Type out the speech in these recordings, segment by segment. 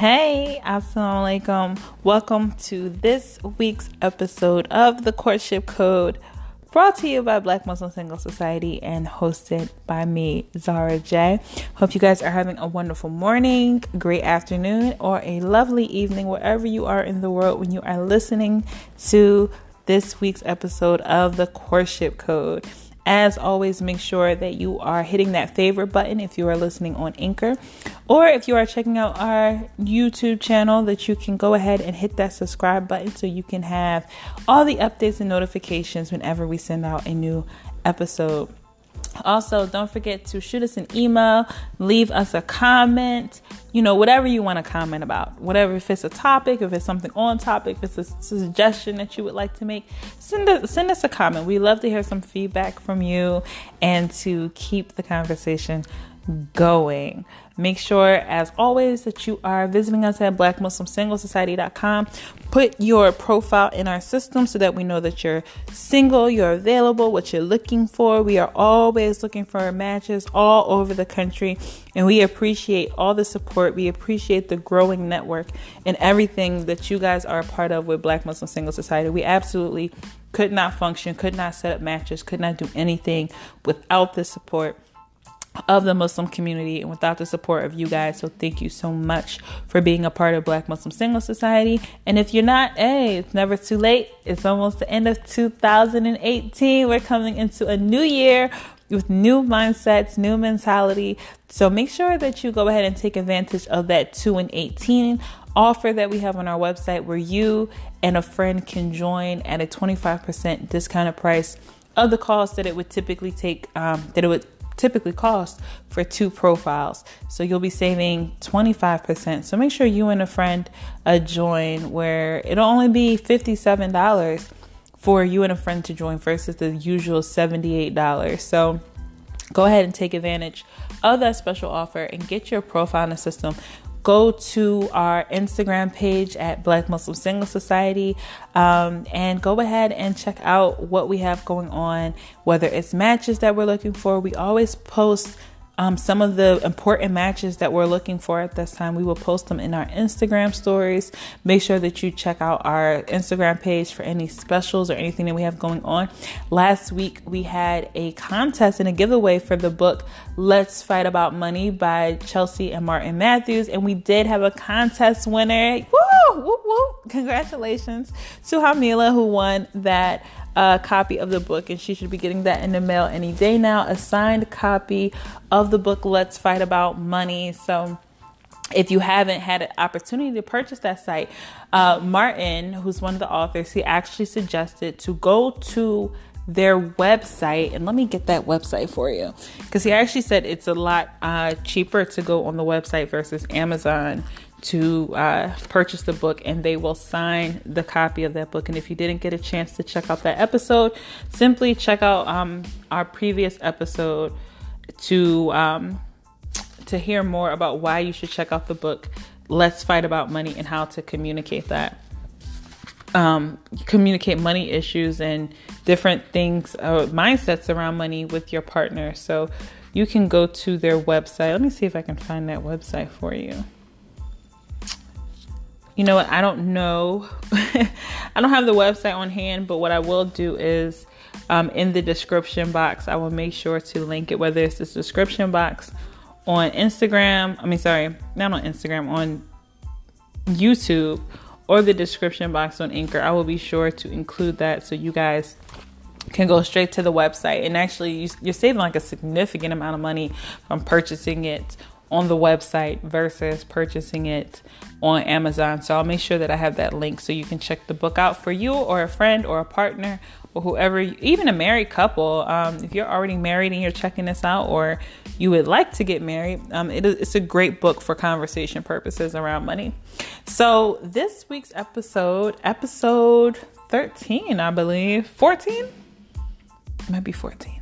Hey, assalamu alaikum. Welcome to this week's episode of the Courtship Code, brought to you by Black Muslim Singles Society and hosted by me, Zara J. Hope you guys are having a wonderful morning, great afternoon, or a lovely evening wherever you are in the world when you are listening to this week's episode of the Courtship Code. As always, make sure that you are hitting that favorite button if you are listening on Anchor, or if you are checking out our YouTube channel, that you can go ahead and hit that subscribe button so you can have all the updates and notifications whenever we send out a new episode. Also, don't forget to shoot us an email, leave us a comment, you know, whatever you want to comment about. Whatever, if it's a topic, if it's something on topic, if it's a suggestion that you would like to make, send us, send us a comment. We love to hear some feedback from you and to keep the conversation going. Make sure, as always, that you are visiting us at blackmuslimsinglessociety.com. Put your profile in our system so that we know that you're single, you're available, what you're looking for. We are always looking for matches all over the country, and we appreciate all the support. We appreciate the growing network and everything that you guys are a part of with Black Muslim Singles Society. We absolutely could not function, could not set up matches, could not do anything without the support of the Muslim community and without the support of you guys. So thank you so much for being a part of Black Muslim Singles Society. And if you're not, hey, it's never too late. It's almost the end of 2018. We're coming into a new year with new mindsets, new mentality. So make sure that you go ahead and take advantage of that 2 and 18 offer that we have on our website where you and a friend can join at a 25% discounted price of the cost that it would typically take um, that it would typically cost for two profiles. So you'll be saving 25%. So make sure you and a friend uh, join where it'll only be $57 for you and a friend to join versus the usual $78. So go ahead and take advantage of that special offer and get your profile in the system go to our Instagram page at Black Muslim Singles Society um, and go ahead and check out what we have going on, whether it's matches that we're looking for. We always post um, some of the important matches that we're looking for at this time. We will post them in our Instagram stories. Make sure that you check out our Instagram page for any specials or anything that we have going on. Last week, we had a contest and a giveaway for the book Let's Fight About Money by Chelsea and Martin Matthews, and we did have a contest winner. Woo! Woo! Woo! Congratulations to Hamila who won that a copy of the book, and she should be getting that in the mail any day now. A signed copy of the book, Let's Fight About Money. So, if you haven't had an opportunity to purchase that site, uh, Martin, who's one of the authors, he actually suggested to go to their website and let me get that website for you because he actually said it's a lot uh, cheaper to go on the website versus Amazon to uh, purchase the book and they will sign the copy of that book. And if you didn't get a chance to check out that episode, simply check out um, our previous episode to um, to hear more about why you should check out the book Let's Fight About Money and how to communicate that. Um, communicate money issues and different things, uh, mindsets around money with your partner. So you can go to their website. Let me see if I can find that website for you you know what? I don't know. I don't have the website on hand, but what I will do is um, in the description box, I will make sure to link it, whether it's this description box on Instagram. I mean, sorry, not on Instagram, on YouTube or the description box on Anchor. I will be sure to include that so you guys can go straight to the website and actually you're saving like a significant amount of money from purchasing it on the website versus purchasing it on Amazon. So I'll make sure that I have that link so you can check the book out for you or a friend or a partner or whoever, even a married couple. Um, if you're already married and you're checking this out, or you would like to get married, um, it it's a great book for conversation purposes around money. So this week's episode, episode 13, I believe, 14, might be 14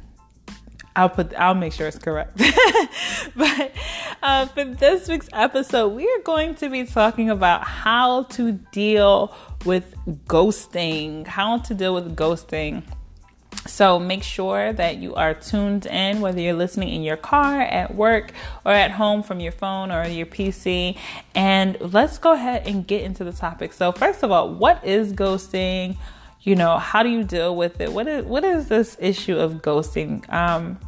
I'll put I'll make sure it's correct. but uh, for this week's episode, we are going to be talking about how to deal with ghosting. How to deal with ghosting. So make sure that you are tuned in, whether you're listening in your car, at work, or at home from your phone or your PC. And let's go ahead and get into the topic. So, first of all, what is ghosting? You know, how do you deal with it? What is what is this issue of ghosting? Um,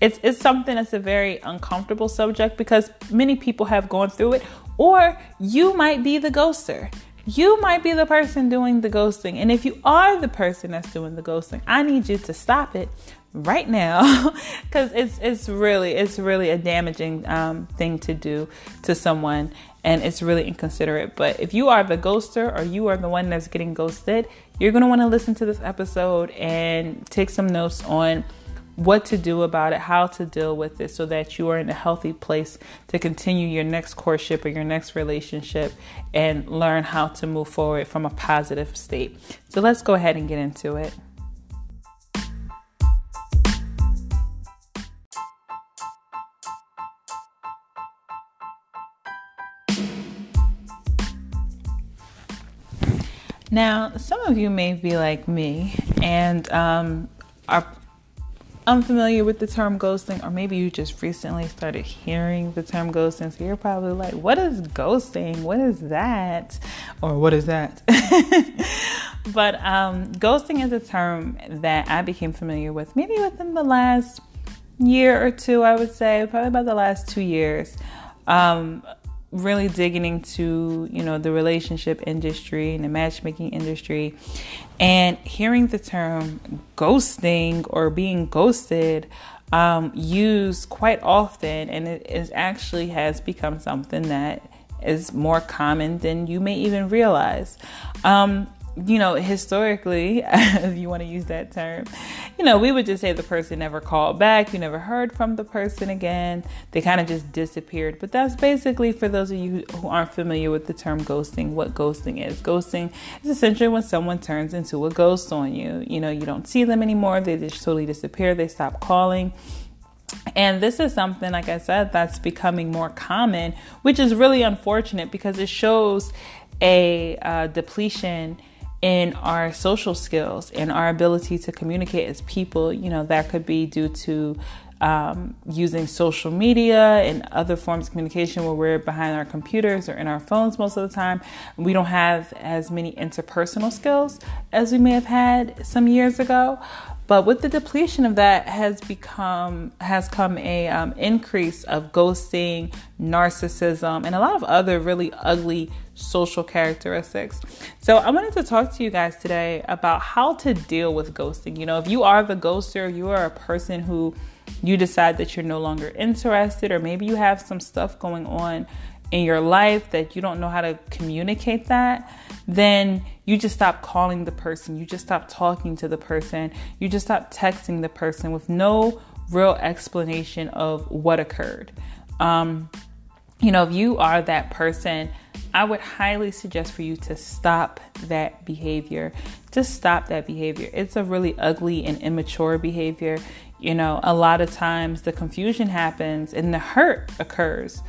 it's it's something that's a very uncomfortable subject because many people have gone through it, or you might be the ghoster. You might be the person doing the ghosting. And if you are the person that's doing the ghosting, I need you to stop it right now because it's it's really it's really a damaging um, thing to do to someone and it's really inconsiderate. But if you are the ghoster or you are the one that's getting ghosted you're going to want to listen to this episode and take some notes on what to do about it, how to deal with it so that you are in a healthy place to continue your next courtship or your next relationship and learn how to move forward from a positive state. So let's go ahead and get into it. Now, some of you may be like me and um, are unfamiliar with the term ghosting, or maybe you just recently started hearing the term ghosting, so you're probably like, What is ghosting? What is that? Or what is that? but um, ghosting is a term that I became familiar with maybe within the last year or two, I would say, probably about the last two years. Um, really digging into you know the relationship industry and the matchmaking industry. And hearing the term ghosting or being ghosted um, used quite often and it is actually has become something that is more common than you may even realize. Um, you know, historically, if you want to use that term, you know, we would just say the person never called back, you never heard from the person again. They kind of just disappeared. But that's basically, for those of you who aren't familiar with the term ghosting, what ghosting is. Ghosting is essentially when someone turns into a ghost on you. You know, you don't see them anymore, they just totally disappear, they stop calling. And this is something, like I said, that's becoming more common, which is really unfortunate because it shows a uh, depletion in our social skills and our ability to communicate as people. You know, that could be due to um, using social media and other forms of communication where we're behind our computers or in our phones most of the time. We don't have as many interpersonal skills as we may have had some years ago. But with the depletion of that has become has come a um, increase of ghosting, narcissism, and a lot of other really ugly social characteristics. So I wanted to talk to you guys today about how to deal with ghosting. You know, if you are the ghoster, you are a person who you decide that you're no longer interested, or maybe you have some stuff going on in your life that you don't know how to communicate that, then you just stop calling the person, you just stop talking to the person, you just stop texting the person with no real explanation of what occurred. Um, you know, if you are that person, I would highly suggest for you to stop that behavior. Just stop that behavior. It's a really ugly and immature behavior. You know, a lot of times the confusion happens and the hurt occurs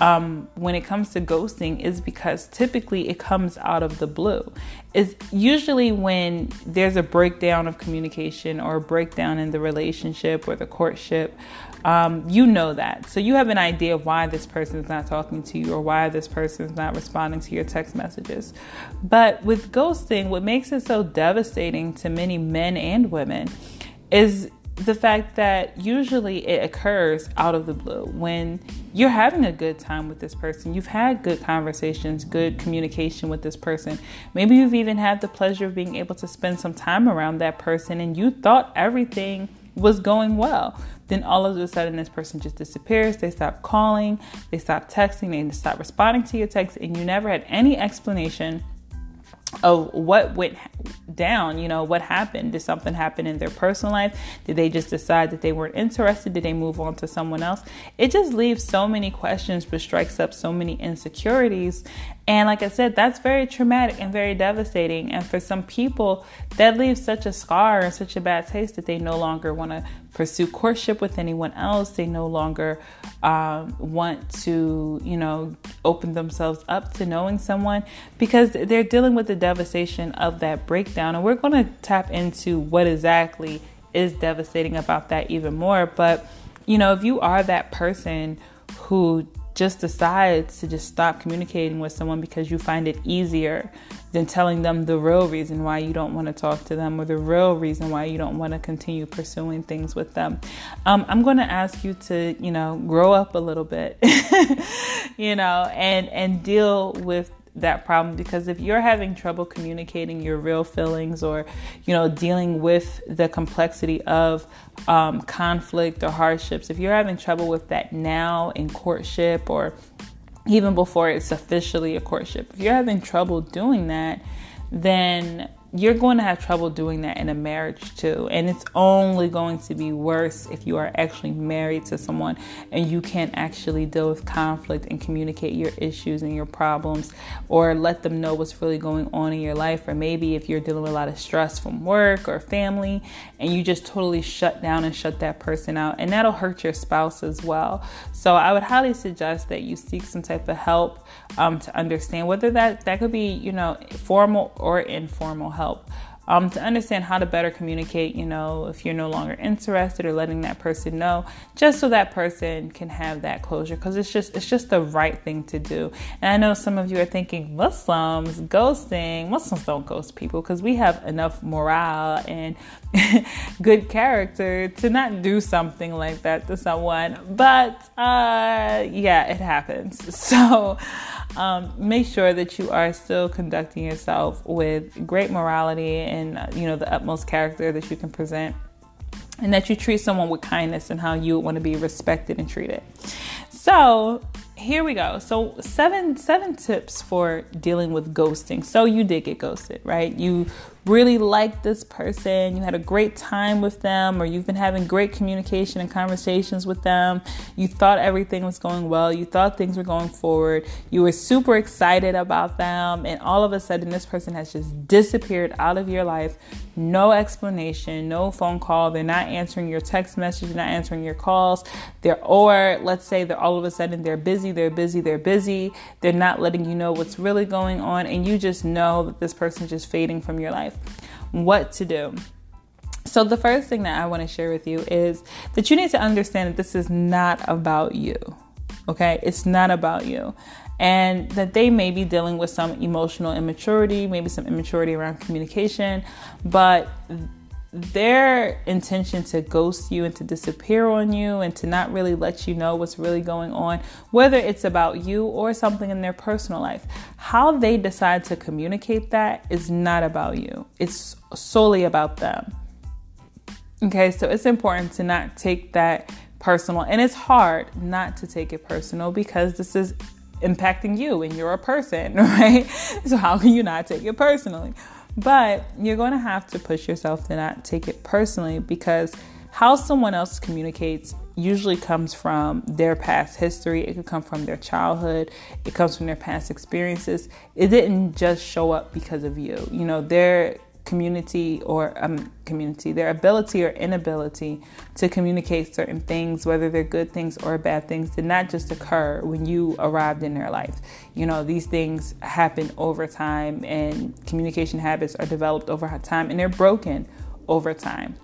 um, when it comes to ghosting is because typically it comes out of the blue. It's usually when there's a breakdown of communication or a breakdown in the relationship or the courtship. Um, you know that. So you have an idea of why this person is not talking to you or why this person is not responding to your text messages. But with ghosting, what makes it so devastating to many men and women is the fact that usually it occurs out of the blue when you're having a good time with this person. You've had good conversations, good communication with this person. Maybe you've even had the pleasure of being able to spend some time around that person and you thought everything was going well. Then all of a sudden, this person just disappears. They stop calling, they stop texting, they stop responding to your texts, and you never had any explanation of what went down, you know, what happened. Did something happen in their personal life? Did they just decide that they weren't interested? Did they move on to someone else? It just leaves so many questions, but strikes up so many insecurities. And like I said, that's very traumatic and very devastating. And for some people, that leaves such a scar and such a bad taste that they no longer want to pursue courtship with anyone else. They no longer um, want to, you know, open themselves up to knowing someone because they're dealing with the devastation of that breakdown. And we're going to tap into what exactly is devastating about that even more. But, you know, if you are that person who just decides to just stop communicating with someone because you find it easier than telling them the real reason why you don't want to talk to them or the real reason why you don't want to continue pursuing things with them. Um, I'm going to ask you to, you know, grow up a little bit, you know, and and deal with that problem because if you're having trouble communicating your real feelings or you know dealing with the complexity of um, conflict or hardships if you're having trouble with that now in courtship or even before it's officially a courtship if you're having trouble doing that then you're going to have trouble doing that in a marriage too. And it's only going to be worse if you are actually married to someone and you can't actually deal with conflict and communicate your issues and your problems or let them know what's really going on in your life. Or maybe if you're dealing with a lot of stress from work or family and you just totally shut down and shut that person out, and that'll hurt your spouse as well. So I would highly suggest that you seek some type of help um, to understand whether that that could be, you know, formal or informal um, to understand how to better communicate, you know, if you're no longer interested or letting that person know, just so that person can have that closure because it's just it's just the right thing to do. And I know some of you are thinking Muslims ghosting. Muslims don't ghost people because we have enough morale and good character to not do something like that to someone. But uh, yeah, it happens. So um, make sure that you are still conducting yourself with great morality and uh, you know the utmost character that you can present and that you treat someone with kindness and how you want to be respected and treated so here we go. So seven seven tips for dealing with ghosting. So you did get ghosted, right? You really liked this person, you had a great time with them, or you've been having great communication and conversations with them. You thought everything was going well, you thought things were going forward, you were super excited about them, and all of a sudden, this person has just disappeared out of your life. No explanation, no phone call. They're not answering your text message, they're not answering your calls. They're, or let's say they're all of a sudden they're busy, they're busy, they're busy. They're not letting you know what's really going on, and you just know that this person's just fading from your life life. What to do. So, the first thing that I want to share with you is that you need to understand that this is not about you. Okay? It's not about you. And that they may be dealing with some emotional immaturity, maybe some immaturity around communication, but their intention to ghost you and to disappear on you and to not really let you know what's really going on, whether it's about you or something in their personal life, how they decide to communicate that is not about you. It's solely about them. Okay, so it's important to not take that personal, and it's hard not to take it personal because this is impacting you and you're a person, right? So, how can you not take it personally? But you're going to have to push yourself to not take it personally because how someone else communicates usually comes from their past history. It could come from their childhood. It comes from their past experiences. It didn't just show up because of you. You know, their community or um, community, their ability or inability to communicate certain things, whether they're good things or bad things, did not just occur when you arrived in their life. You know, these things happen over time, and communication habits are developed over time, and they're broken over time.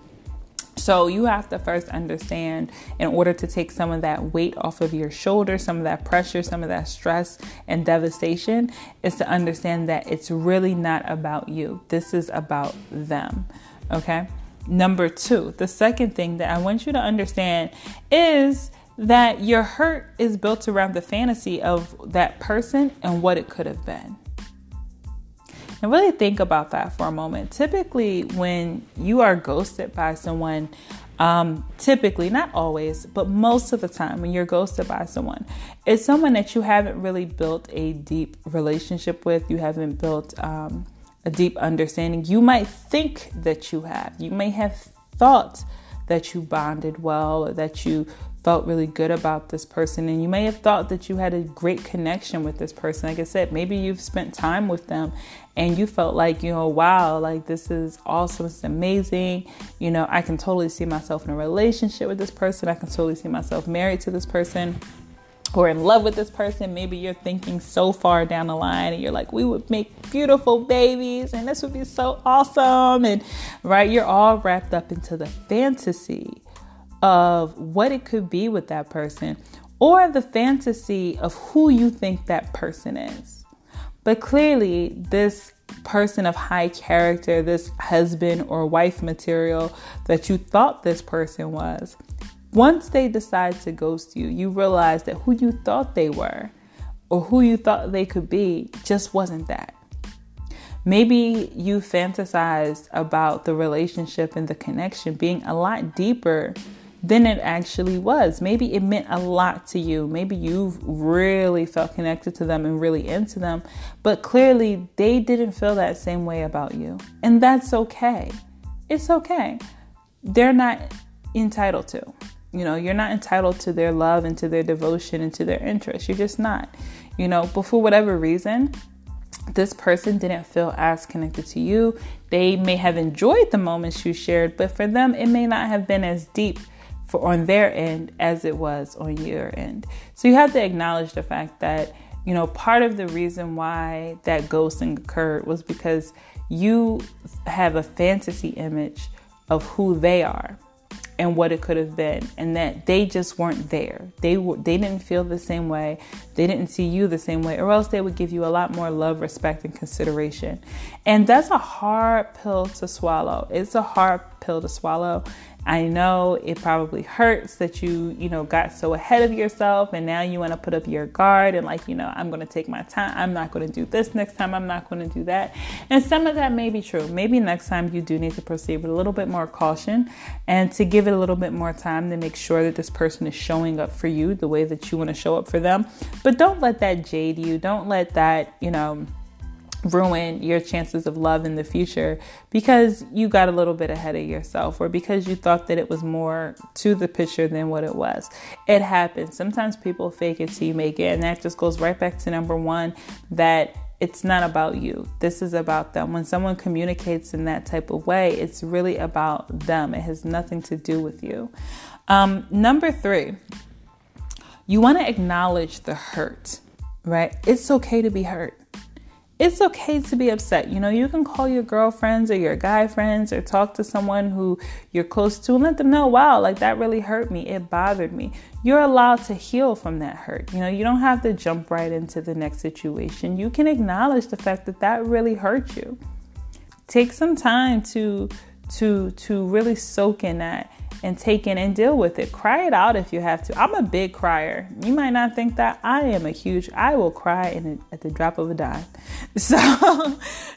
So you have to first understand in order to take some of that weight off of your shoulders, some of that pressure, some of that stress and devastation, is to understand that it's really not about you. This is about them. Okay? Number two, the second thing that I want you to understand is that your hurt is built around the fantasy of that person and what it could have been. And really think about that for a moment. Typically, when you are ghosted by someone, um, typically, not always, but most of the time, when you're ghosted by someone, it's someone that you haven't really built a deep relationship with. You haven't built um, a deep understanding. You might think that you have. You may have thought that you bonded well or that you felt really good about this person and you may have thought that you had a great connection with this person like i said maybe you've spent time with them and you felt like you know wow like this is awesome it's amazing you know i can totally see myself in a relationship with this person i can totally see myself married to this person or in love with this person. Maybe you're thinking so far down the line and you're like, we would make beautiful babies and this would be so awesome. And right, you're all wrapped up into the fantasy of what it could be with that person or the fantasy of who you think that person is. But clearly, this person of high character, this husband or wife material that you thought this person was, once they decide to ghost you, you realize that who you thought they were or who you thought they could be just wasn't that. Maybe you fantasized about the relationship and the connection being a lot deeper than it actually was. Maybe it meant a lot to you. Maybe you've really felt connected to them and really into them, but clearly they didn't feel that same way about you. And that's okay. It's okay. They're not entitled to. You know, you're not entitled to their love and to their devotion and to their interest. You're just not. You know, but for whatever reason, this person didn't feel as connected to you. They may have enjoyed the moments you shared, but for them, it may not have been as deep for on their end as it was on your end. So you have to acknowledge the fact that, you know, part of the reason why that ghosting occurred was because you have a fantasy image of who they are and what it could have been and that they just weren't there. They were they didn't feel the same way. They didn't see you the same way or else they would give you a lot more love respect and consideration. And that's a hard pill to swallow. It's a hard pill to swallow I know it probably hurts that you, you know, got so ahead of yourself and now you want to put up your guard and like, you know, I'm going to take my time. I'm not going to do this next time. I'm not going to do that. And some of that may be true. Maybe next time you do need to proceed with a little bit more caution and to give it a little bit more time to make sure that this person is showing up for you the way that you want to show up for them. But don't let that jade you. Don't let that, you know, ruin your chances of love in the future because you got a little bit ahead of yourself or because you thought that it was more to the picture than what it was. It happens. Sometimes people fake it till you make it, and that just goes right back to number one that it's not about you. This is about them. When someone communicates in that type of way, it's really about them. It has nothing to do with you. Um, number three, you want to acknowledge the hurt, right? It's okay to be hurt it's okay to be upset. You know, you can call your girlfriends or your guy friends or talk to someone who you're close to and let them know, wow, like that really hurt me. It bothered me. You're allowed to heal from that hurt. You know, you don't have to jump right into the next situation. You can acknowledge the fact that that really hurt you. Take some time to to to really soak in that and take in and deal with it. Cry it out if you have to. I'm a big crier. You might not think that I am a huge. I will cry in at the drop of a dime. So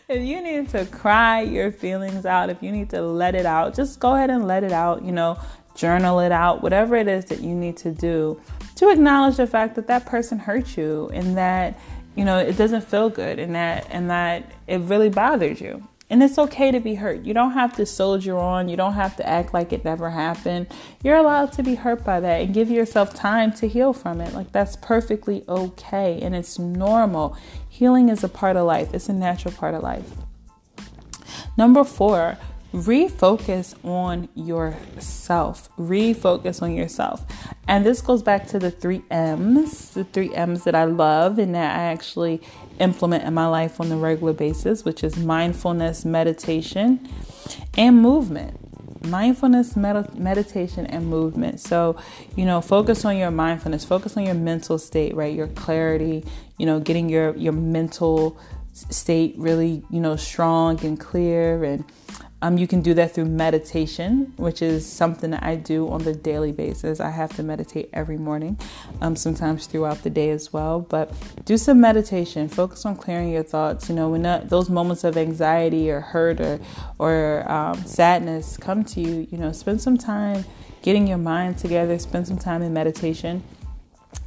if you need to cry your feelings out, if you need to let it out, just go ahead and let it out. You know, journal it out. Whatever it is that you need to do to acknowledge the fact that that person hurt you and that you know it doesn't feel good and that and that it really bothers you and it's okay to be hurt. You don't have to soldier on. You don't have to act like it never happened. You're allowed to be hurt by that and give yourself time to heal from it. Like that's perfectly okay and it's normal. Healing is a part of life, it's a natural part of life. Number four, refocus on yourself. Refocus on yourself. And this goes back to the three M's, the three M's that I love and that I actually implement in my life on the regular basis, which is mindfulness, meditation, and movement. Mindfulness, med- meditation, and movement. So, you know, focus on your mindfulness, focus on your mental state, right? Your clarity, you know, getting your your mental state really, you know, strong and clear and um, you can do that through meditation, which is something that I do on the daily basis. I have to meditate every morning, um, sometimes throughout the day as well. But do some meditation. Focus on clearing your thoughts. You know, when that, those moments of anxiety or hurt or or um, sadness come to you, you know, spend some time getting your mind together. Spend some time in meditation.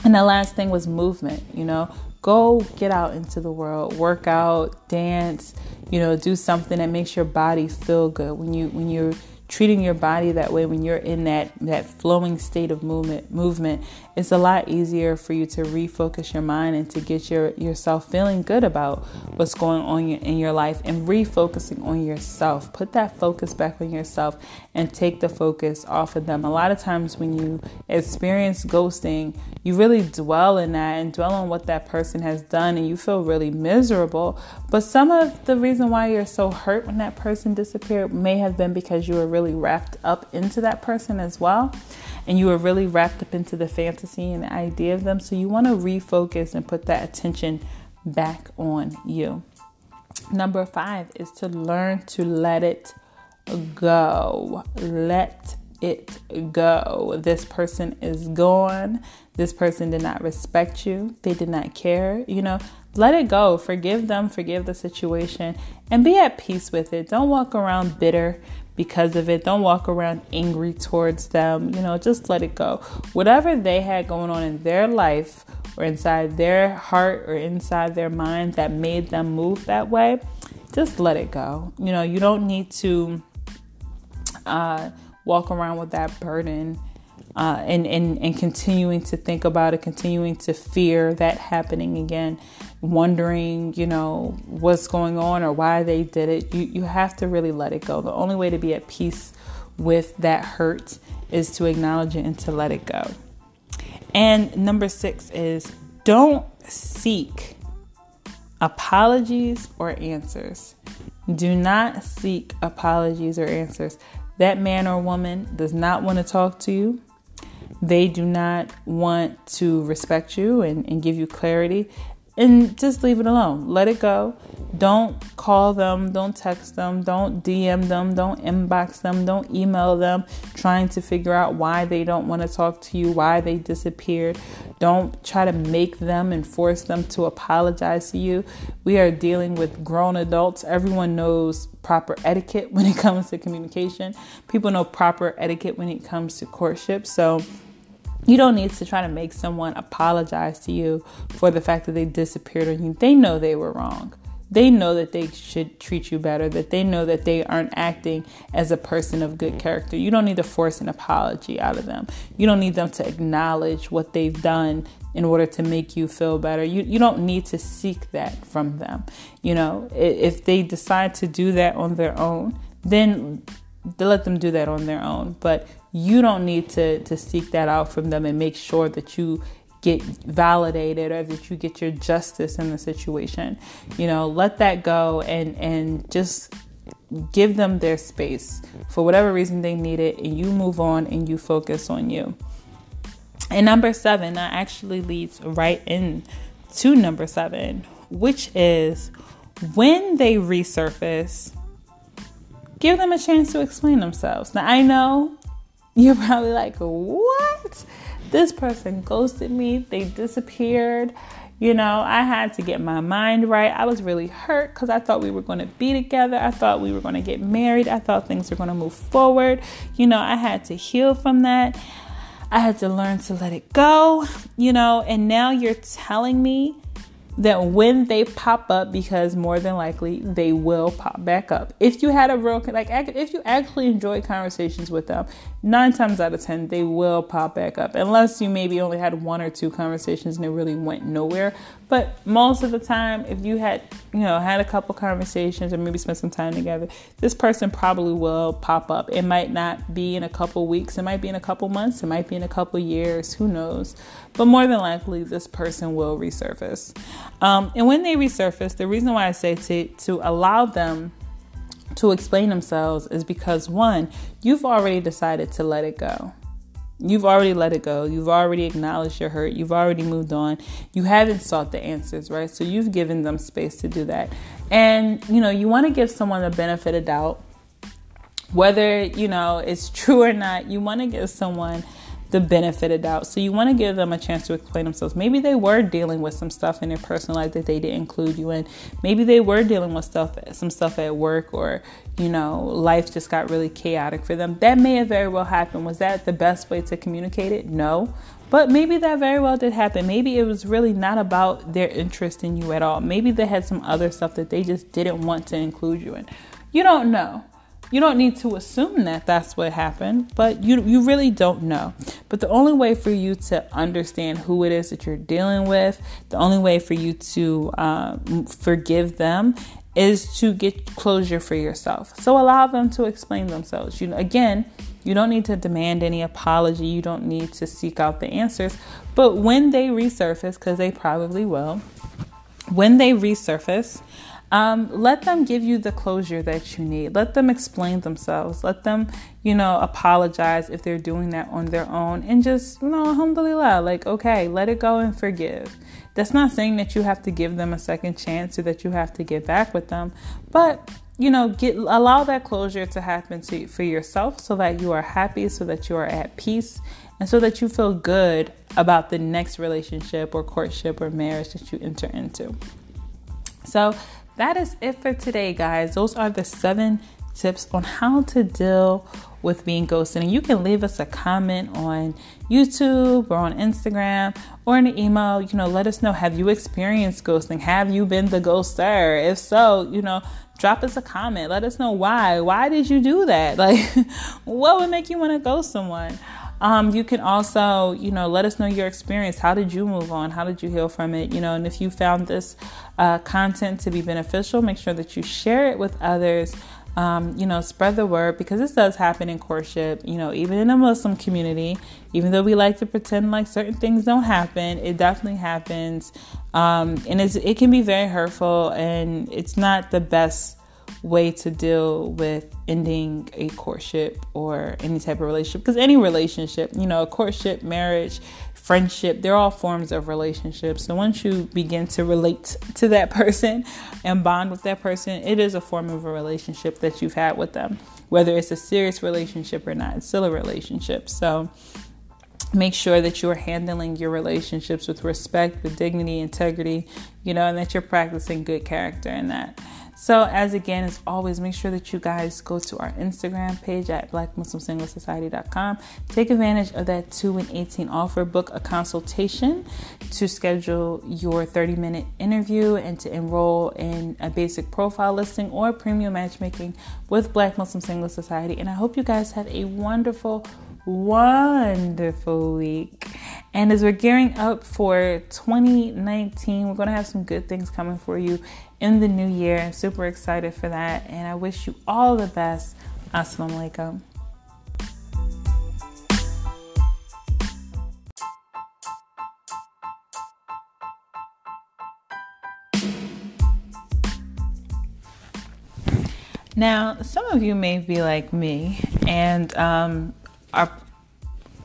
And the last thing was movement. You know, go get out into the world, work out, dance, you know, do something that makes your body feel good. When you when you're treating your body that way when you're in that that flowing state of movement movement it's a lot easier for you to refocus your mind and to get your yourself feeling good about what's going on in your life and refocusing on yourself put that focus back on yourself and take the focus off of them a lot of times when you experience ghosting you really dwell in that and dwell on what that person has done and you feel really miserable. But some of the reason why you're so hurt when that person disappeared may have been because you were really wrapped up into that person as well. And you were really wrapped up into the fantasy and the idea of them. So you want to refocus and put that attention back on you. Number five is to learn to let it go. Let it go. This person is gone. This person did not respect you. They did not care. You know, let it go. Forgive them, forgive the situation, and be at peace with it. Don't walk around bitter because of it. Don't walk around angry towards them. You know, just let it go. Whatever they had going on in their life or inside their heart or inside their mind that made them move that way, just let it go. You know, you don't need to uh, walk around with that burden uh, and, and, and continuing to think about it, continuing to fear that happening again, wondering, you know, what's going on or why they did it. You, you have to really let it go. The only way to be at peace with that hurt is to acknowledge it and to let it go. And number six is don't seek apologies or answers. Do not seek apologies or answers. That man or woman does not want to talk to you. They do not want to respect you and, and give you clarity and just leave it alone. Let it go. Don't call them, don't text them, don't DM them, don't inbox them, don't email them trying to figure out why they don't want to talk to you, why they disappeared. Don't try to make them and force them to apologize to you. We are dealing with grown adults. Everyone knows proper etiquette when it comes to communication. People know proper etiquette when it comes to courtship. So, you don't need to try to make someone apologize to you for the fact that they disappeared on you. They know they were wrong. They know that they should treat you better, that they know that they aren't acting as a person of good character. You don't need to force an apology out of them. You don't need them to acknowledge what they've done in order to make you feel better. You, you don't need to seek that from them. You know, if they decide to do that on their own, then let them do that on their own. But you don't need to to seek that out from them and make sure that you get validated or that you get your justice in the situation. You know, let that go and and just give them their space for whatever reason they need it and you move on and you focus on you. And number 7 that actually leads right in to number 7, which is when they resurface give them a chance to explain themselves. Now I know you're probably like, what? This person ghosted me, they disappeared. You know, I had to get my mind right. I was really hurt because I thought we were going to be together. I thought we were going to get married. I thought things were going to move forward. You know, I had to heal from that. I had to learn to let it go, you know, and now you're telling me that when they pop up because more than likely they will pop back up. If you had a real like if you actually enjoy conversations with them nine times out of ten they will pop back up. Unless you maybe only had one or two conversations and it really went nowhere but most of the time, if you had, you know, had a couple conversations or maybe spent some time together, this person probably will pop up. It might not be in a couple weeks, it might be in a couple months, it might be in a couple years, who knows? But more than likely, this person will resurface. Um, and when they resurface, the reason why I say to, to allow them to explain themselves is because one, you've already decided to let it go. You've already let it go. You've already acknowledged your hurt. You've already moved on. You haven't sought the answers, right? So you've given them space to do that. And, you know, you want to give someone the benefit of doubt. Whether, you know, it's true or not, you want to give someone the benefit of doubt. So you want to give them a chance to explain themselves. Maybe they were dealing with some stuff in their personal life that they didn't include you in. Maybe they were dealing with stuff, some stuff at work, or you know, life just got really chaotic for them. That may have very well happened. Was that the best way to communicate it? No. But maybe that very well did happen. Maybe it was really not about their interest in you at all. Maybe they had some other stuff that they just didn't want to include you in. You don't know. You don't need to assume that that's what happened, but you you really don't know. But the only way for you to understand who it is that you're dealing with, the only way for you to um, forgive them is to get closure for yourself. So allow them to explain themselves. You know, again, you don't need to demand any apology. You don't need to seek out the answers. But when they resurface, because they probably will, when they resurface, um, let them give you the closure that you need. Let them explain themselves. Let them, you know, apologize if they're doing that on their own and just, you know, alhamdulillah, like, okay, let it go and forgive. That's not saying that you have to give them a second chance or that you have to get back with them, but you know, get allow that closure to happen to for yourself so that you are happy, so that you are at peace, and so that you feel good about the next relationship or courtship or marriage that you enter into. So that is it for today, guys. Those are the seven tips on how to deal with being ghosted. And you can leave us a comment on YouTube or on Instagram or in an email. You know, let us know have you experienced ghosting? Have you been the ghoster? If so, you know, drop us a comment. Let us know why. Why did you do that? Like, what would make you want to ghost someone? Um, you can also, you know, let us know your experience. How did you move on? How did you heal from it? You know, and if you found this uh, content to be beneficial, make sure that you share it with others. Um, you know, spread the word because this does happen in courtship. You know, even in a Muslim community, even though we like to pretend like certain things don't happen, it definitely happens, um, and it can be very hurtful, and it's not the best way to deal with ending a courtship or any type of relationship. Because any relationship you know a courtship marriage friendship they're all forms of relationships. So once you begin to relate to that person and bond with that person it is a form of a relationship that you've had with them whether it's a serious relationship or not. It's still a relationship. So make sure that you are handling your relationships with respect with dignity integrity you know and that you're practicing good character in that so, as again, as always, make sure that you guys go to our Instagram page at blackmuslimsinglessociety.com. Take advantage of that 2 and 18 offer. Book a consultation to schedule your 30 minute interview and to enroll in a basic profile listing or premium matchmaking with Black Muslim Singles Society. And I hope you guys have a wonderful, wonderful week. And as we're gearing up for 2019, we're going to have some good things coming for you in the new year. I'm super excited for that. And I wish you all the best. Assalamu alaikum. Now, some of you may be like me and um, are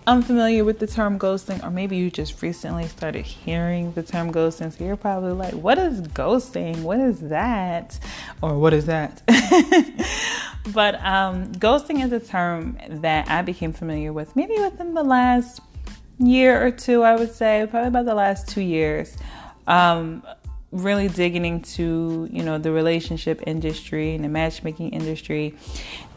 unfamiliar with the term ghosting, or maybe you just recently started hearing the term ghosting, so you're probably like, What is ghosting? What is that? Or what is that? but um, ghosting is a term that I became familiar with maybe within the last year or two, I would say, probably about the last two years. Um, really digging into you know the relationship industry and the matchmaking industry.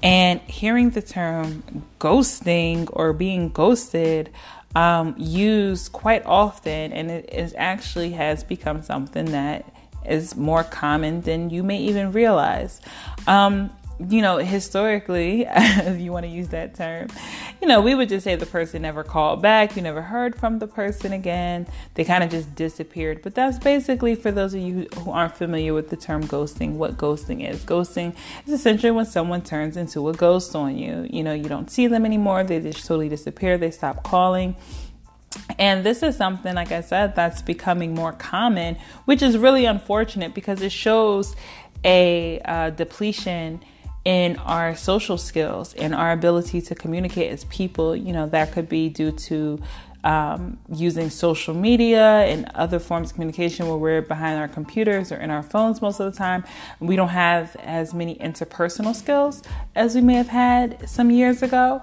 And hearing the term ghosting or being ghosted um, used quite often and it is actually has become something that is more common than you may even realize. Um, you know, historically, if you want to use that term, you know, we would just say the person never called back, you never heard from the person again. They kind of just disappeared. But that's basically, for those of you who aren't familiar with the term ghosting, what ghosting is. Ghosting is essentially when someone turns into a ghost on you. You know, you don't see them anymore, they just totally disappear, they stop calling. And this is something, like I said, that's becoming more common, which is really unfortunate because it shows a uh, depletion in our social skills and our ability to communicate as people. You know, that could be due to um, using social media and other forms of communication where we're behind our computers or in our phones most of the time. We don't have as many interpersonal skills as we may have had some years ago.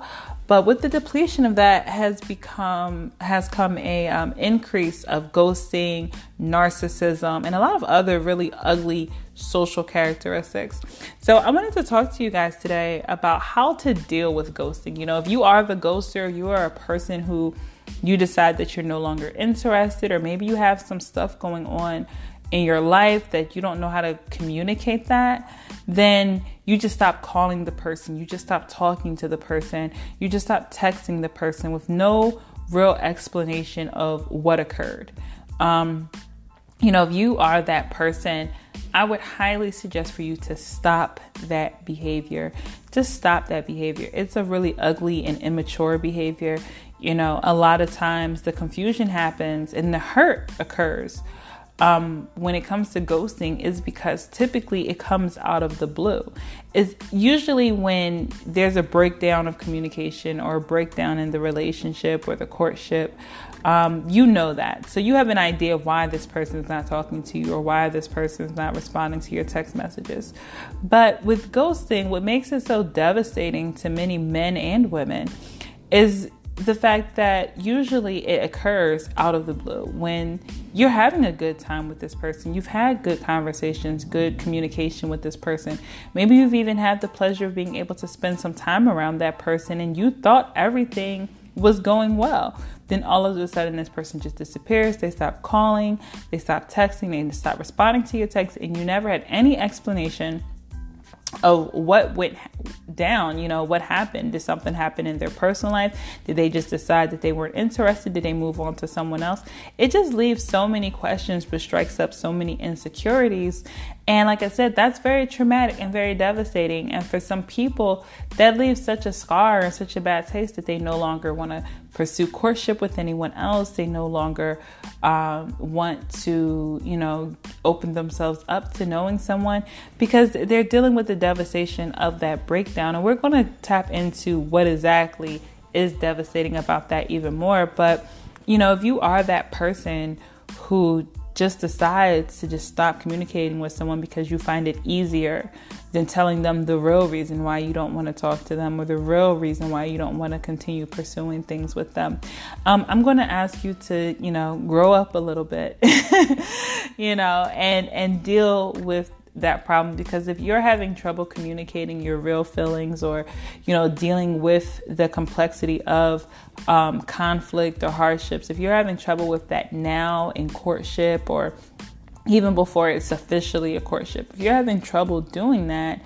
But with the depletion of that has become has come a um, increase of ghosting, narcissism, and a lot of other really ugly social characteristics. So I wanted to talk to you guys today about how to deal with ghosting. You know, if you are the ghoster, you are a person who you decide that you're no longer interested, or maybe you have some stuff going on in your life that you don't know how to communicate that, then you just stop calling the person, you just stop talking to the person, you just stop texting the person with no real explanation of what occurred. Um, you know, if you are that person, I would highly suggest for you to stop that behavior. Just stop that behavior. It's a really ugly and immature behavior. You know, a lot of times the confusion happens and the hurt occurs um, when it comes to ghosting is because typically it comes out of the blue. It's usually when there's a breakdown of communication or a breakdown in the relationship or the courtship. Um, you know that. So you have an idea of why this person is not talking to you or why this person is not responding to your text messages. But with ghosting, what makes it so devastating to many men and women is the fact that usually it occurs out of the blue when you're having a good time with this person. You've had good conversations, good communication with this person. Maybe you've even had the pleasure of being able to spend some time around that person and you thought everything was going well. Then all of a sudden, this person just disappears. They stop calling, they stop texting, they stop responding to your texts, and you never had any explanation of what went down you know what happened? Did something happen in their personal life? Did they just decide that they weren't interested? Did they move on to someone else? It just leaves so many questions but strikes up so many insecurities. And like i said that's very traumatic and very devastating. And for some people that leaves such a scar and such a bad taste that they no longer want to pursue courtship with anyone else. They no longer um, want to, you know, open themselves up to knowing someone because they're dealing with the devastation of that breakdown. And we're going to tap into what exactly is devastating about that even more. But, you know, if you are that person who just decides to just stop communicating with someone because you find it easier than telling them the real reason why you don't want to talk to them or the real reason why you don't want to continue pursuing things with them. Um, I'm going to ask you to, you know, grow up a little bit, you know, and and deal with that problem because if you're having trouble communicating your real feelings or you know dealing with the complexity of um, conflict or hardships if you're having trouble with that now in courtship or even before it's officially a courtship if you're having trouble doing that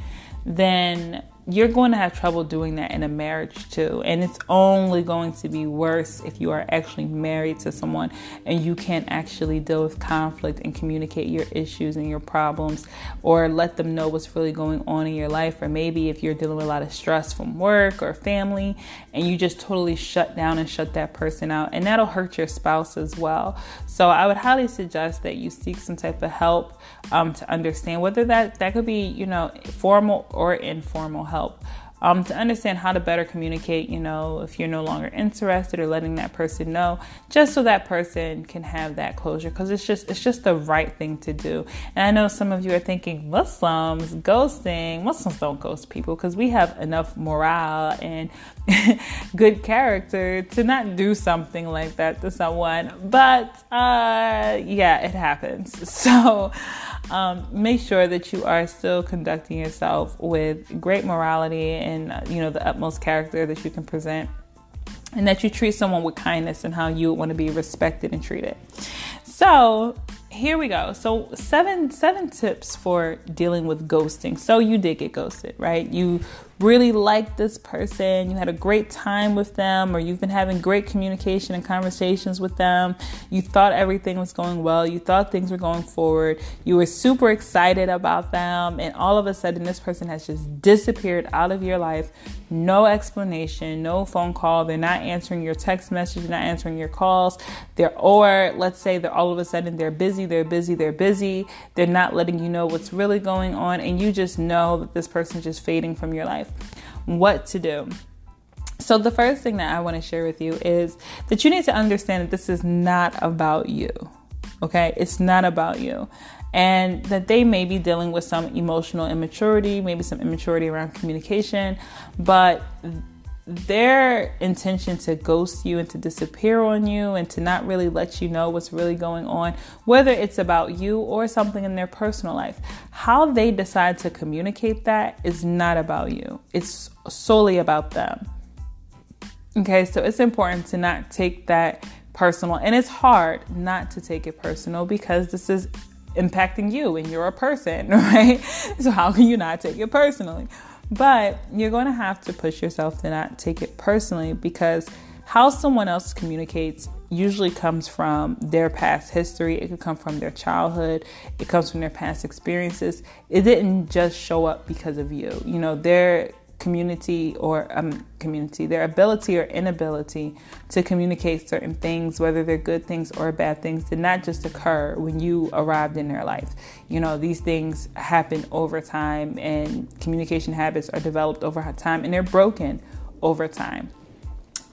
then you're going to have trouble doing that in a marriage too. And it's only going to be worse if you are actually married to someone and you can't actually deal with conflict and communicate your issues and your problems or let them know what's really going on in your life. Or maybe if you're dealing with a lot of stress from work or family and you just totally shut down and shut that person out, and that'll hurt your spouse as well. So I would highly suggest that you seek some type of help um, to understand whether that that could be, you know, formal or informal help um, to understand how to better communicate, you know, if you're no longer interested or letting that person know, just so that person can have that closure because it's just it's just the right thing to do. And I know some of you are thinking Muslims ghosting. Muslims don't ghost people because we have enough morale and good character to not do something like that to someone. But uh, yeah, it happens. So um, make sure that you are still conducting yourself with great morality and uh, you know the utmost character that you can present and that you treat someone with kindness and how you want to be respected and treated so here we go. So seven seven tips for dealing with ghosting. So you did get ghosted, right? You really liked this person, you had a great time with them, or you've been having great communication and conversations with them. You thought everything was going well, you thought things were going forward, you were super excited about them, and all of a sudden this person has just disappeared out of your life. No explanation, no phone call. They're not answering your text message, they're not answering your calls. They're or let's say they're all of a sudden they're busy, they're busy, they're busy. They're not letting you know what's really going on, and you just know that this person's just fading from your life. What to do? So, the first thing that I want to share with you is that you need to understand that this is not about you. Okay? It's not about you. And that they may be dealing with some emotional immaturity, maybe some immaturity around communication, but their intention to ghost you and to disappear on you and to not really let you know what's really going on, whether it's about you or something in their personal life, how they decide to communicate that is not about you. It's solely about them. Okay, so it's important to not take that personal, and it's hard not to take it personal because this is impacting you and you're a person, right? So, how can you not take it personally? But you're going to have to push yourself to not take it personally because how someone else communicates usually comes from their past history. It could come from their childhood. It comes from their past experiences. It didn't just show up because of you. You know, their community or um, community, their ability or inability to communicate certain things, whether they're good things or bad things, did not just occur when you arrived in their life. You know, these things happen over time, and communication habits are developed over time, and they're broken over time.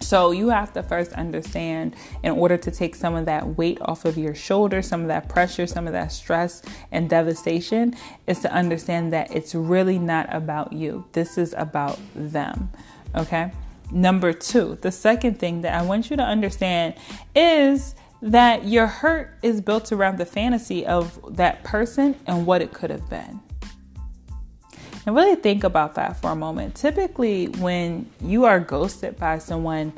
So you have to first understand in order to take some of that weight off of your shoulders, some of that pressure, some of that stress and devastation, is to understand that it's really not about you. This is about them. Okay. Number two, the second thing that I want you to understand is that your hurt is built around the fantasy of that person and what it could have been. And really think about that for a moment. Typically, when you are ghosted by someone,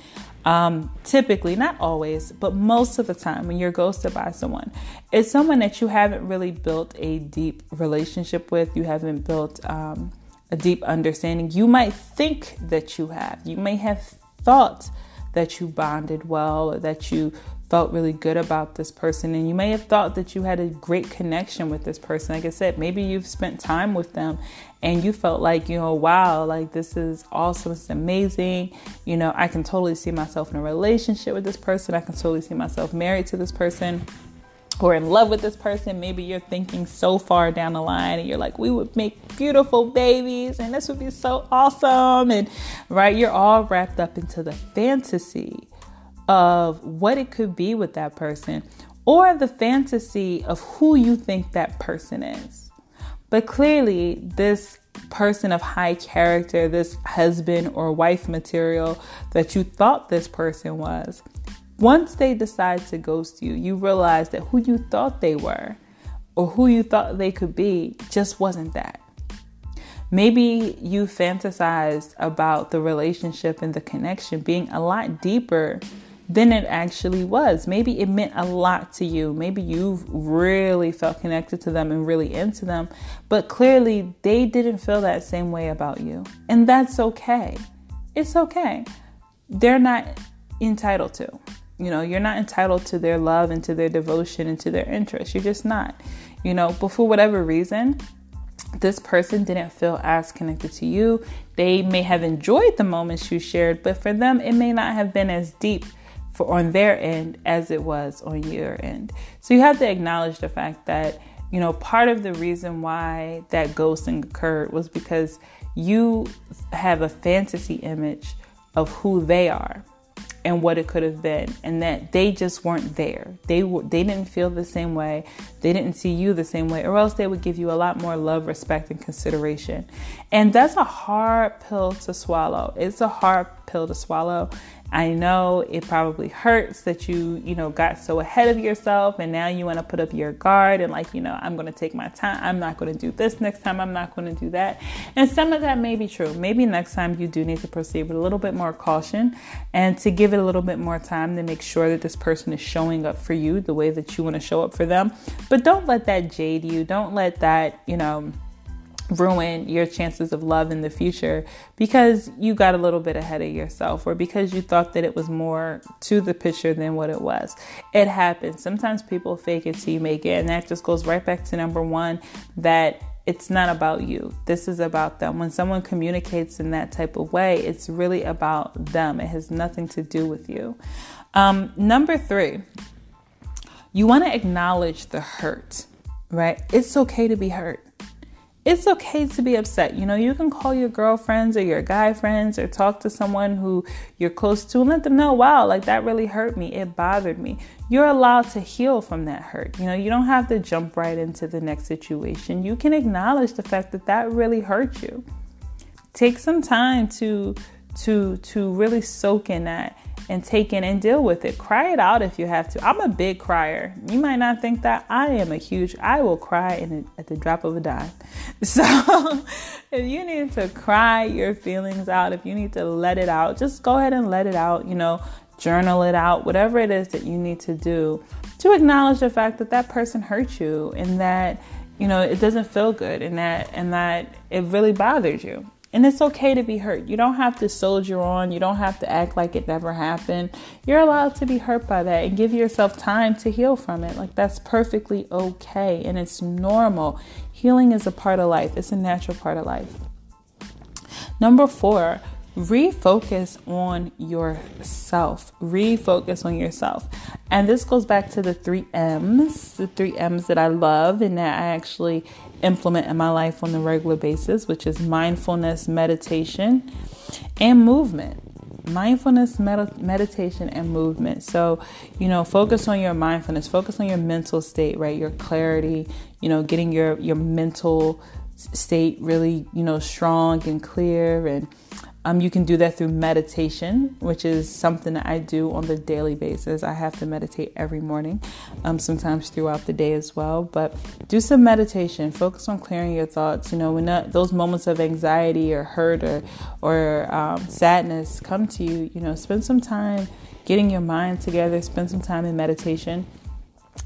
um, typically, not always, but most of the time, when you're ghosted by someone, it's someone that you haven't really built a deep relationship with. You haven't built um, a deep understanding. You might think that you have. You may have thought that you bonded well that you felt really good about this person and you may have thought that you had a great connection with this person. Like i said maybe you've spent time with them and you felt like you know wow like this is awesome it's amazing. You know i can totally see myself in a relationship with this person. I can totally see myself married to this person or in love with this person. Maybe you're thinking so far down the line and you're like we would make beautiful babies and this would be so awesome. And right you're all wrapped up into the fantasy of what it could be with that person or the fantasy of who you think that person is. But clearly, this person of high character, this husband or wife material that you thought this person was, once they decide to ghost you, you realize that who you thought they were or who you thought they could be just wasn't that. Maybe you fantasized about the relationship and the connection being a lot deeper than it actually was. Maybe it meant a lot to you. Maybe you've really felt connected to them and really into them, but clearly they didn't feel that same way about you. And that's okay. It's okay. They're not entitled to. You know, you're not entitled to their love and to their devotion and to their interest. You're just not. You know, but for whatever reason, this person didn't feel as connected to you. They may have enjoyed the moments you shared, but for them, it may not have been as deep for on their end as it was on your end. So you have to acknowledge the fact that you know part of the reason why that ghosting occurred was because you have a fantasy image of who they are and what it could have been and that they just weren't there. They were they didn't feel the same way. They didn't see you the same way or else they would give you a lot more love, respect and consideration. And that's a hard pill to swallow. It's a hard pill to swallow I know it probably hurts that you, you know, got so ahead of yourself and now you want to put up your guard and like, you know, I'm going to take my time. I'm not going to do this next time. I'm not going to do that. And some of that may be true. Maybe next time you do need to proceed with a little bit more caution and to give it a little bit more time to make sure that this person is showing up for you the way that you want to show up for them. But don't let that jade you. Don't let that, you know, ruin your chances of love in the future because you got a little bit ahead of yourself or because you thought that it was more to the picture than what it was. It happens. Sometimes people fake it till you make it, and that just goes right back to number one that it's not about you. This is about them. When someone communicates in that type of way, it's really about them. It has nothing to do with you. Um, number three, you want to acknowledge the hurt, right? It's okay to be hurt it's okay to be upset. You know, you can call your girlfriends or your guy friends or talk to someone who you're close to and let them know, wow, like that really hurt me. It bothered me. You're allowed to heal from that hurt. You know, you don't have to jump right into the next situation. You can acknowledge the fact that that really hurt you. Take some time to to to really soak in that and take in and deal with it. Cry it out if you have to. I'm a big crier. You might not think that I am a huge. I will cry in at the drop of a dime. So if you need to cry your feelings out, if you need to let it out, just go ahead and let it out. You know, journal it out. Whatever it is that you need to do to acknowledge the fact that that person hurt you and that you know it doesn't feel good and that and that it really bothered you And it's okay to be hurt. You don't have to soldier on. You don't have to act like it never happened. You're allowed to be hurt by that and give yourself time to heal from it. Like that's perfectly okay and it's normal. Healing is a part of life, it's a natural part of life. Number four, refocus on yourself. Refocus on yourself. And this goes back to the three M's, the three M's that I love and that I actually implement in my life on a regular basis, which is mindfulness, meditation, and movement. Mindfulness, med- meditation, and movement. So, you know, focus on your mindfulness, focus on your mental state, right? Your clarity, you know, getting your your mental state really, you know, strong and clear and um, you can do that through meditation, which is something that I do on the daily basis. I have to meditate every morning, um, sometimes throughout the day as well. But do some meditation. Focus on clearing your thoughts. You know, when that, those moments of anxiety or hurt or or um, sadness come to you, you know, spend some time getting your mind together. Spend some time in meditation.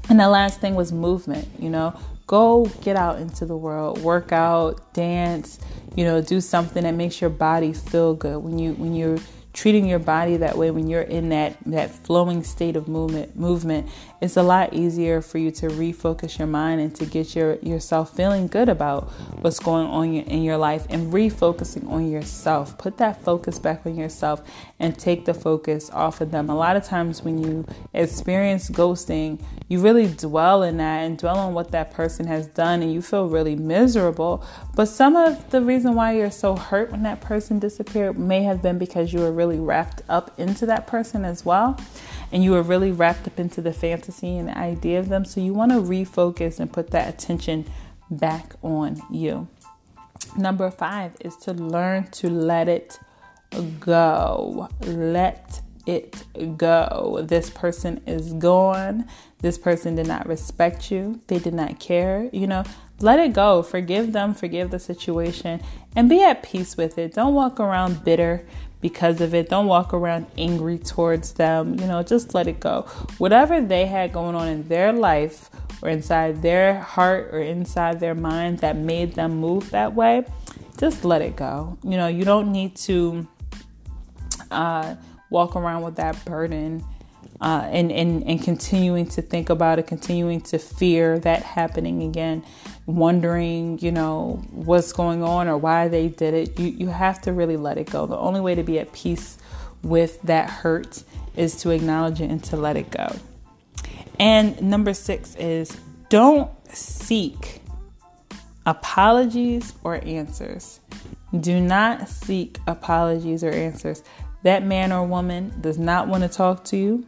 And the last thing was movement. You know, go get out into the world, work out, dance you know do something that makes your body feel good. When you when you're treating your body that way when you're in that that flowing state of movement movement it's a lot easier for you to refocus your mind and to get your yourself feeling good about what's going on in your life and refocusing on yourself. Put that focus back on yourself and take the focus off of them. A lot of times when you experience ghosting you really dwell in that and dwell on what that person has done and you feel really miserable. But some of the reason why you're so hurt when that person disappeared may have been because you were really really wrapped up into that person as well. And you were really wrapped up into the fantasy and the idea of them. So you want to refocus and put that attention back on you. Number five is to learn to let it go. Let it go. This person is gone. This person did not respect you. They did not care. You know, let it go. Forgive them, forgive the situation, and be at peace with it. Don't walk around bitter because of it. Don't walk around angry towards them. You know, just let it go. Whatever they had going on in their life or inside their heart or inside their mind that made them move that way, just let it go. You know, you don't need to uh, walk around with that burden uh, and, and, and continuing to think about it, continuing to fear that happening again, wondering, you know, what's going on or why they did it. You, you have to really let it go. The only way to be at peace with that hurt is to acknowledge it and to let it go. And number six is don't seek apologies or answers. Do not seek apologies or answers. That man or woman does not want to talk to you.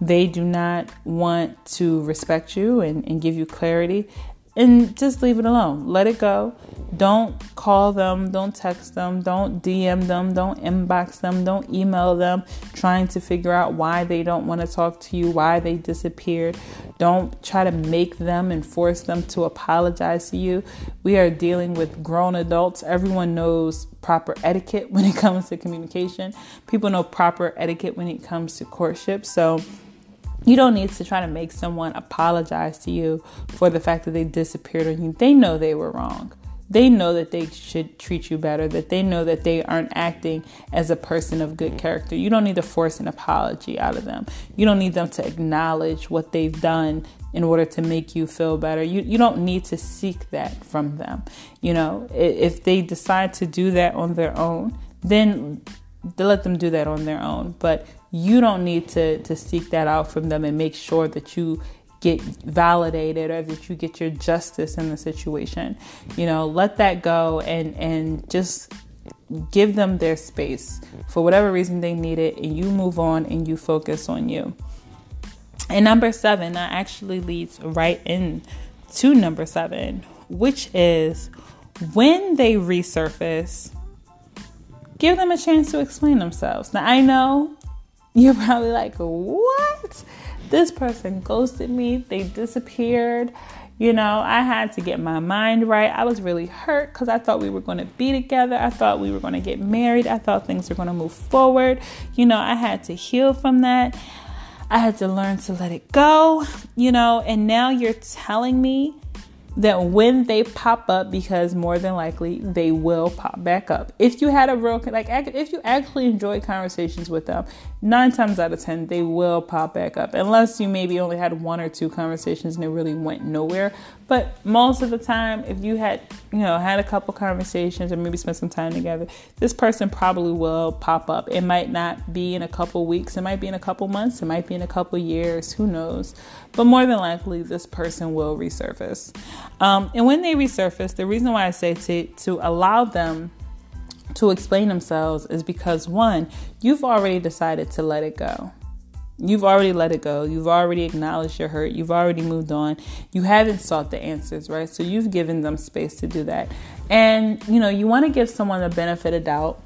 They do not want to respect you and, and give you clarity. And just leave it alone. Let it go. Don't call them. Don't text them. Don't DM them. Don't inbox them. Don't email them trying to figure out why they don't want to talk to you, why they disappeared. Don't try to make them and force them to apologize to you. We are dealing with grown adults. Everyone knows proper etiquette when it comes to communication. People know proper etiquette when it comes to courtship. So, you don't need to try to make someone apologize to you for the fact that they disappeared on you. They know they were wrong. They know that they should treat you better, that they know that they aren't acting as a person of good character. You don't need to force an apology out of them. You don't need them to acknowledge what they've done in order to make you feel better. You you don't need to seek that from them. You know, if they decide to do that on their own, then let them do that on their own. But you don't need to to seek that out from them and make sure that you get validated or that you get your justice in the situation. You know, let that go and and just give them their space for whatever reason they need it and you move on and you focus on you. And number 7 that actually leads right in to number 7, which is when they resurface give them a chance to explain themselves. Now I know you're probably like, what? This person ghosted me, they disappeared. You know, I had to get my mind right. I was really hurt because I thought we were going to be together. I thought we were going to get married. I thought things were going to move forward. You know, I had to heal from that. I had to learn to let it go, you know, and now you're telling me that when they pop up, because more than likely they will pop back up. If you had a real, like, if you actually enjoy conversations with them, nine times out of ten, they will pop back up. Unless you maybe only had one or two conversations and it really went nowhere. But most of the time, if you had, you know, had a couple conversations or maybe spent some time together, this person probably will pop up. It might not be in a couple weeks, it might be in a couple months, it might be in a couple years, who knows. But more than likely, this person will resurface. Um, and when they resurface, the reason why I say to, to allow them to explain themselves is because one, you've already decided to let it go. You've already let it go. You've already acknowledged your hurt. You've already moved on. You haven't sought the answers, right? So you've given them space to do that. And, you know, you want to give someone the benefit of doubt.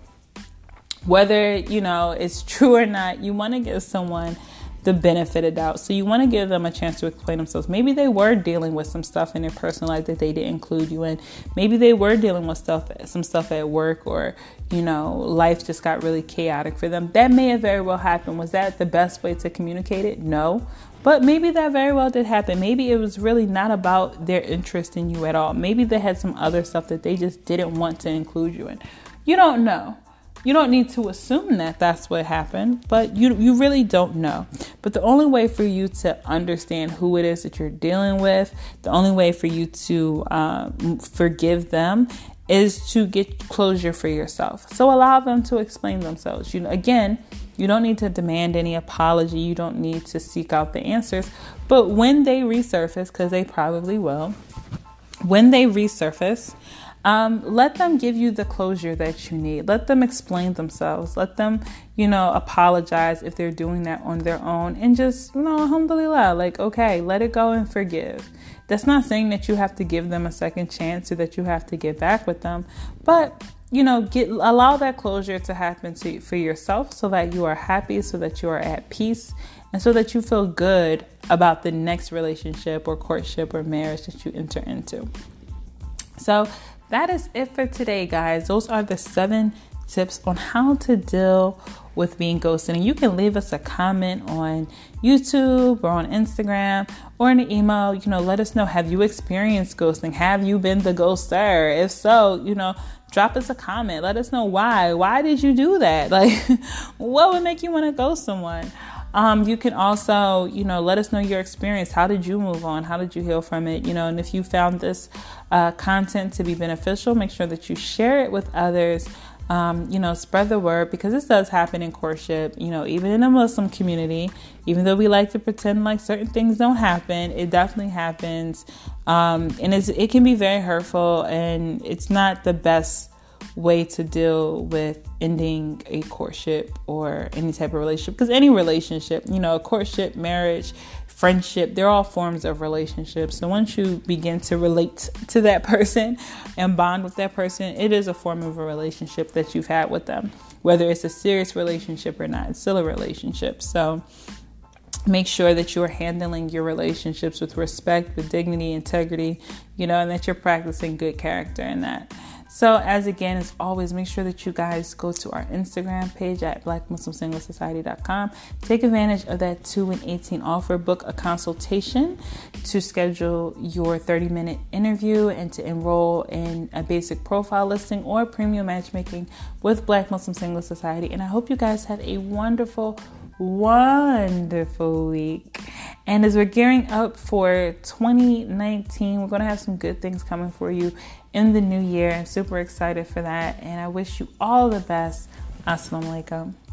Whether, you know, it's true or not, you want to give someone the benefit of doubt. So you want to give them a chance to explain themselves. Maybe they were dealing with some stuff in their personal life that they didn't include you in. Maybe they were dealing with stuff, some stuff at work, or you know, life just got really chaotic for them. That may have very well happened. Was that the best way to communicate it? No. But maybe that very well did happen. Maybe it was really not about their interest in you at all. Maybe they had some other stuff that they just didn't want to include you in. You don't know. You don't need to assume that that's what happened, but you you really don't know. But the only way for you to understand who it is that you're dealing with, the only way for you to um, forgive them is to get closure for yourself. So allow them to explain themselves. You know, again, you don't need to demand any apology. You don't need to seek out the answers. But when they resurface, because they probably will, when they resurface, um, let them give you the closure that you need. Let them explain themselves. Let them, you know, apologize if they're doing that on their own and just, you know, alhamdulillah, like, okay, let it go and forgive. That's not saying that you have to give them a second chance or that you have to get back with them, but you know, get allow that closure to happen to for yourself so that you are happy, so that you are at peace, and so that you feel good about the next relationship or courtship or marriage that you enter into. So that is it for today, guys. Those are the seven tips on how to deal with being ghosted. And you can leave us a comment on YouTube or on Instagram or in an email. You know, let us know have you experienced ghosting? Have you been the ghoster? If so, you know, drop us a comment. Let us know why. Why did you do that? Like, what would make you want to ghost someone? Um, you can also, you know, let us know your experience. How did you move on? How did you heal from it? You know, and if you found this uh, content to be beneficial, make sure that you share it with others. Um, you know, spread the word because this does happen in courtship. You know, even in a Muslim community, even though we like to pretend like certain things don't happen, it definitely happens, um, and it can be very hurtful, and it's not the best way to deal with ending a courtship or any type of relationship. Because any relationship you know a courtship marriage friendship they're all forms of relationships so once you begin to relate to that person and bond with that person it is a form of a relationship that you've had with them whether it's a serious relationship or not. It's still a relationship. So make sure that you're handling your relationships with respect with dignity integrity you know and that you're practicing good character in that so, as again, as always, make sure that you guys go to our Instagram page at blackmuslimsinglessociety.com. Take advantage of that 2 and 18 offer. Book a consultation to schedule your 30 minute interview and to enroll in a basic profile listing or premium matchmaking with Black Muslim Singles Society. And I hope you guys have a wonderful, wonderful week. And as we're gearing up for 2019, we're going to have some good things coming for you in the new year. I'm super excited for that. And I wish you all the best. Assalamu alaikum.